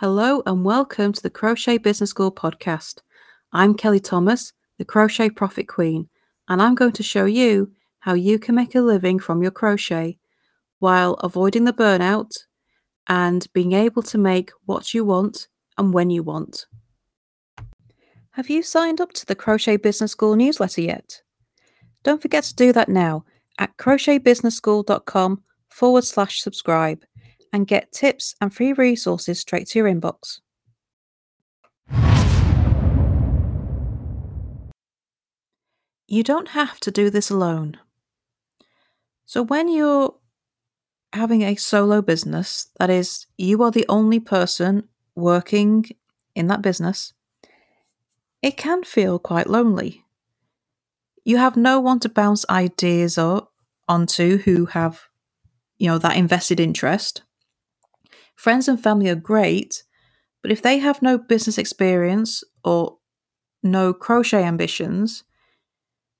Hello and welcome to the Crochet Business School podcast. I'm Kelly Thomas, the Crochet Profit Queen, and I'm going to show you how you can make a living from your crochet while avoiding the burnout and being able to make what you want and when you want. Have you signed up to the Crochet Business School newsletter yet? Don't forget to do that now at crochetbusinessschool.com forward slash subscribe and get tips and free resources straight to your inbox. You don't have to do this alone. So, when you're having a solo business, that is, you are the only person working in that business, it can feel quite lonely. You have no one to bounce ideas onto who have, you know, that invested interest. Friends and family are great, but if they have no business experience or no crochet ambitions,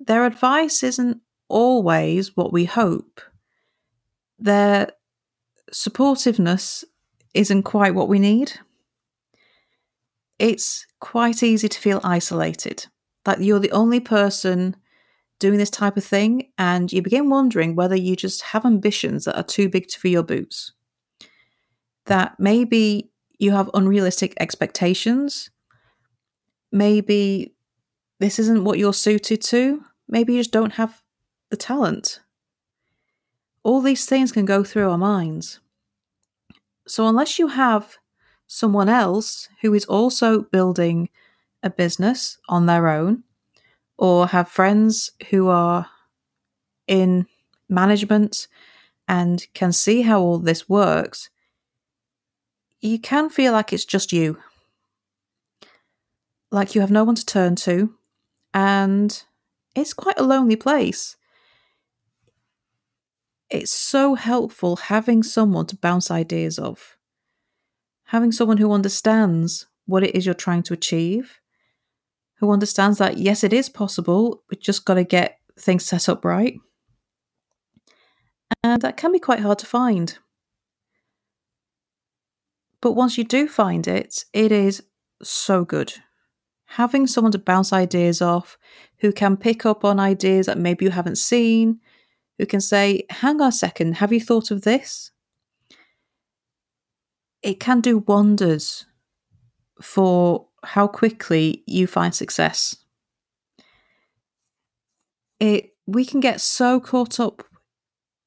their advice isn't always what we hope. Their supportiveness isn't quite what we need. It's quite easy to feel isolated, that you're the only person doing this type of thing, and you begin wondering whether you just have ambitions that are too big for your boots that maybe you have unrealistic expectations. Maybe this isn't what you're suited to. Maybe you just don't have the talent. All these things can go through our minds. So, unless you have someone else who is also building a business on their own, or have friends who are in management and can see how all this works, you can feel like it's just you. Like you have no one to turn to, and it's quite a lonely place. It's so helpful having someone to bounce ideas off, having someone who understands what it is you're trying to achieve, who understands that, yes, it is possible, we just got to get things set up right. And that can be quite hard to find. But once you do find it, it is so good. Having someone to bounce ideas off, who can pick up on ideas that maybe you haven't seen, who can say, hang on a second, have you thought of this? It can do wonders for how quickly you find success. It we can get so caught up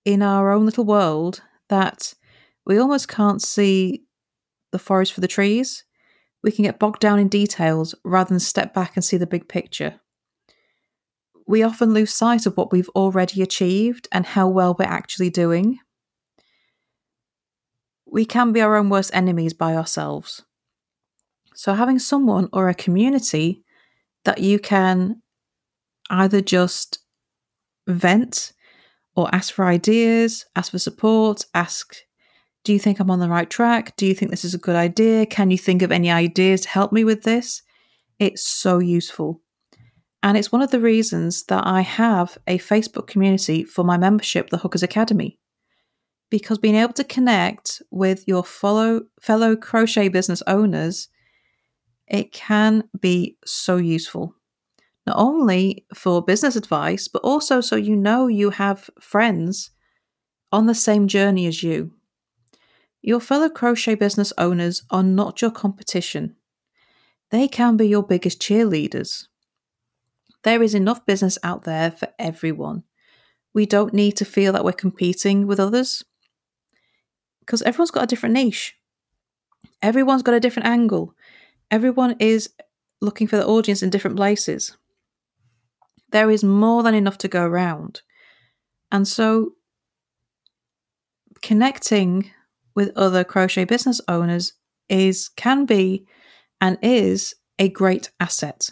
in our own little world that we almost can't see the forest for the trees, we can get bogged down in details rather than step back and see the big picture. We often lose sight of what we've already achieved and how well we're actually doing. We can be our own worst enemies by ourselves. So, having someone or a community that you can either just vent or ask for ideas, ask for support, ask do you think I'm on the right track? Do you think this is a good idea? Can you think of any ideas to help me with this? It's so useful. And it's one of the reasons that I have a Facebook community for my membership, the Hookers Academy. Because being able to connect with your follow, fellow crochet business owners, it can be so useful. Not only for business advice, but also so you know you have friends on the same journey as you your fellow crochet business owners are not your competition. They can be your biggest cheerleaders. There is enough business out there for everyone. We don't need to feel that we're competing with others because everyone's got a different niche. Everyone's got a different angle. Everyone is looking for the audience in different places. There is more than enough to go around. And so, connecting with other crochet business owners is can be and is a great asset.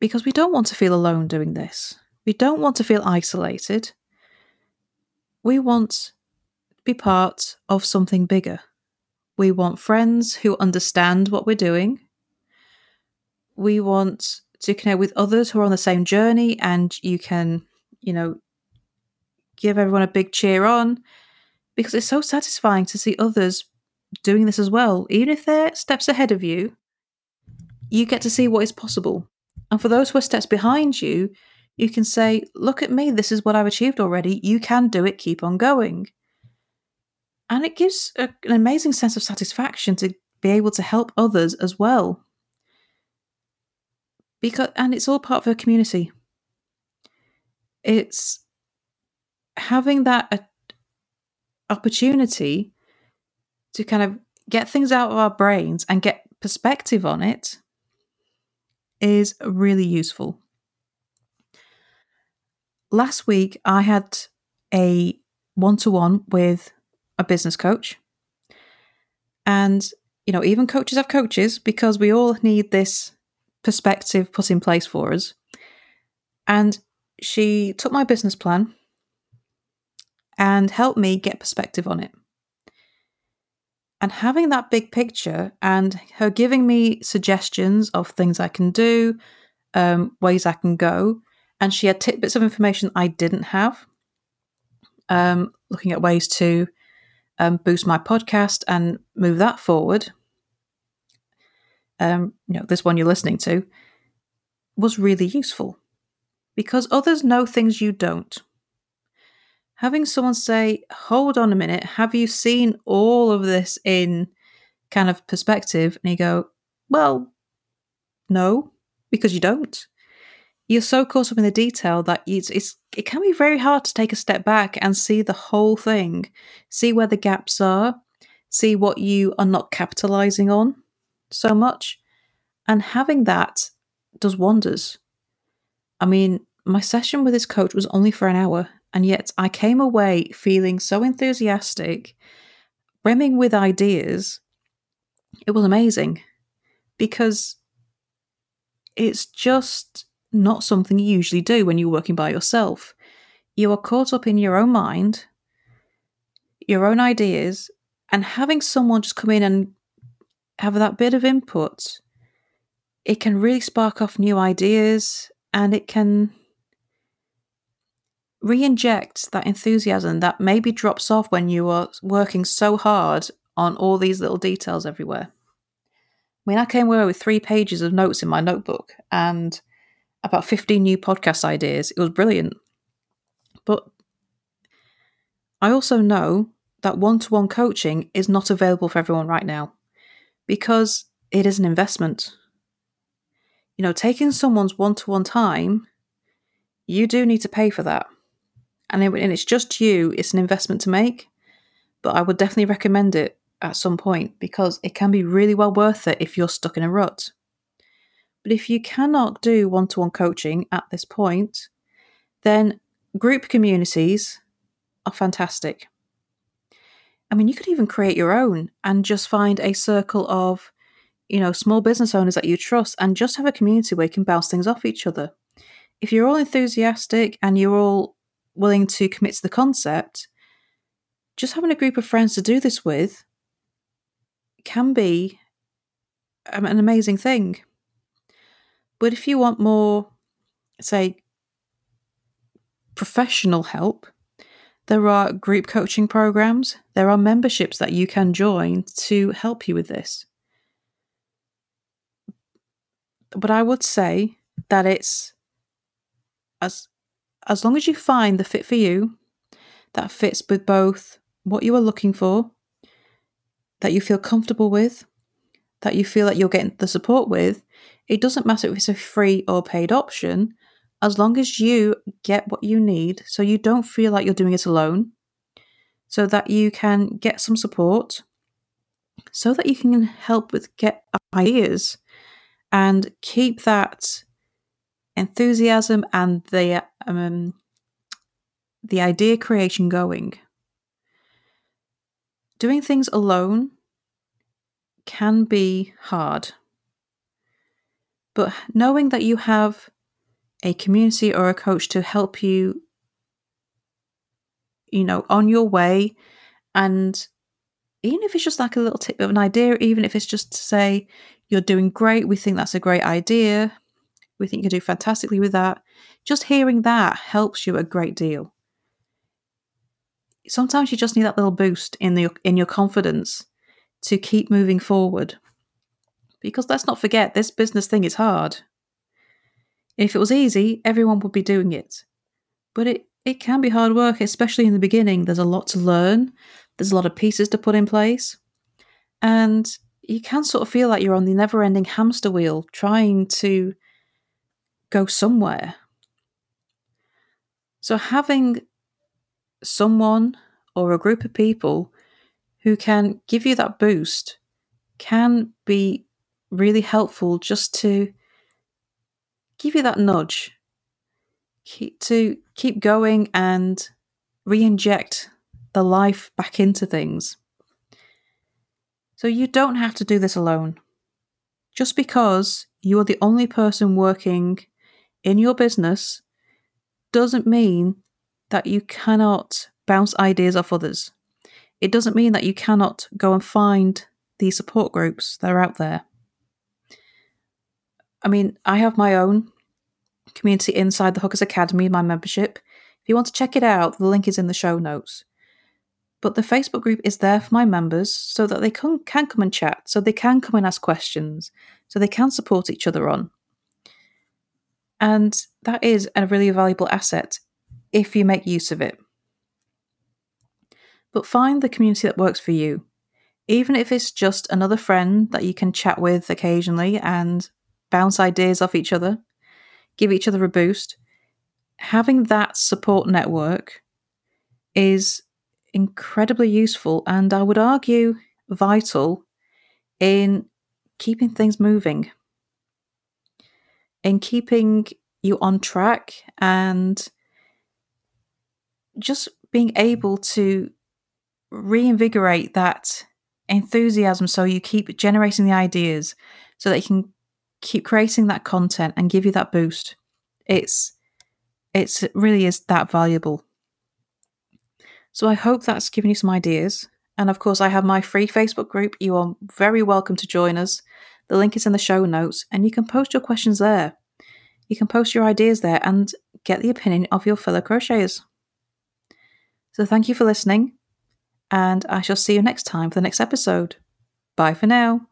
Because we don't want to feel alone doing this. We don't want to feel isolated. We want to be part of something bigger. We want friends who understand what we're doing. We want to connect with others who are on the same journey and you can, you know, give everyone a big cheer on because it's so satisfying to see others doing this as well. Even if they're steps ahead of you, you get to see what is possible. And for those who are steps behind you, you can say, Look at me, this is what I've achieved already. You can do it, keep on going. And it gives a, an amazing sense of satisfaction to be able to help others as well. Because and it's all part of a community. It's having that opportunity to kind of get things out of our brains and get perspective on it is really useful. Last week, I had a one to one with a business coach. And, you know, even coaches have coaches because we all need this perspective put in place for us. And she took my business plan and helped me get perspective on it. And having that big picture and her giving me suggestions of things I can do, um, ways I can go, and she had tidbits of information I didn't have, um, looking at ways to um, boost my podcast and move that forward. Um, you know, this one you're listening to was really useful because others know things you don't. Having someone say, hold on a minute, have you seen all of this in kind of perspective? And you go, well, no, because you don't you're so caught up in the detail that it's, it's it can be very hard to take a step back and see the whole thing, see where the gaps are, see what you are not capitalizing on so much, and having that does wonders. I mean, my session with this coach was only for an hour, and yet I came away feeling so enthusiastic, brimming with ideas. It was amazing because it's just not something you usually do when you're working by yourself. You are caught up in your own mind, your own ideas, and having someone just come in and have that bit of input, it can really spark off new ideas and it can re inject that enthusiasm that maybe drops off when you are working so hard on all these little details everywhere. I mean, I came away with three pages of notes in my notebook and about 15 new podcast ideas. It was brilliant. But I also know that one to one coaching is not available for everyone right now because it is an investment. You know, taking someone's one to one time, you do need to pay for that. And, it, and it's just you, it's an investment to make. But I would definitely recommend it at some point because it can be really well worth it if you're stuck in a rut. But if you cannot do one to one coaching at this point, then group communities are fantastic. I mean, you could even create your own and just find a circle of, you know, small business owners that you trust and just have a community where you can bounce things off each other. If you're all enthusiastic and you're all willing to commit to the concept, just having a group of friends to do this with can be an amazing thing. But if you want more, say, professional help, there are group coaching programs, there are memberships that you can join to help you with this. But I would say that it's as as long as you find the fit for you that fits with both what you are looking for, that you feel comfortable with, that you feel that you're getting the support with, it doesn't matter if it's a free or paid option, as long as you get what you need so you don't feel like you're doing it alone, so that you can get some support, so that you can help with get ideas and keep that enthusiasm and the um, the idea creation going. Doing things alone can be hard. But knowing that you have a community or a coach to help you, you know, on your way, and even if it's just like a little tip of an idea, even if it's just to say, you're doing great, we think that's a great idea, we think you can do fantastically with that, just hearing that helps you a great deal. Sometimes you just need that little boost in the in your confidence to keep moving forward. Because let's not forget, this business thing is hard. If it was easy, everyone would be doing it. But it, it can be hard work, especially in the beginning. There's a lot to learn, there's a lot of pieces to put in place. And you can sort of feel like you're on the never ending hamster wheel trying to go somewhere. So, having someone or a group of people who can give you that boost can be really helpful just to give you that nudge keep, to keep going and re-inject the life back into things so you don't have to do this alone just because you are the only person working in your business doesn't mean that you cannot bounce ideas off others. It doesn't mean that you cannot go and find these support groups that are out there. I mean, I have my own community inside the Hookers Academy, my membership. If you want to check it out, the link is in the show notes. But the Facebook group is there for my members so that they can, can come and chat, so they can come and ask questions, so they can support each other on. And that is a really valuable asset if you make use of it. But find the community that works for you. Even if it's just another friend that you can chat with occasionally and bounce ideas off each other, give each other a boost, having that support network is incredibly useful and I would argue vital in keeping things moving, in keeping you on track and just being able to reinvigorate that enthusiasm so you keep generating the ideas so that you can keep creating that content and give you that boost. It's it's it really is that valuable. So i hope that's given you some ideas. And of course i have my free facebook group. You are very welcome to join us the link is in the show notes and you can post your questions there you can post your ideas there and get the opinion of your fellow crocheters so thank you for listening, and I shall see you next time for the next episode. Bye for now.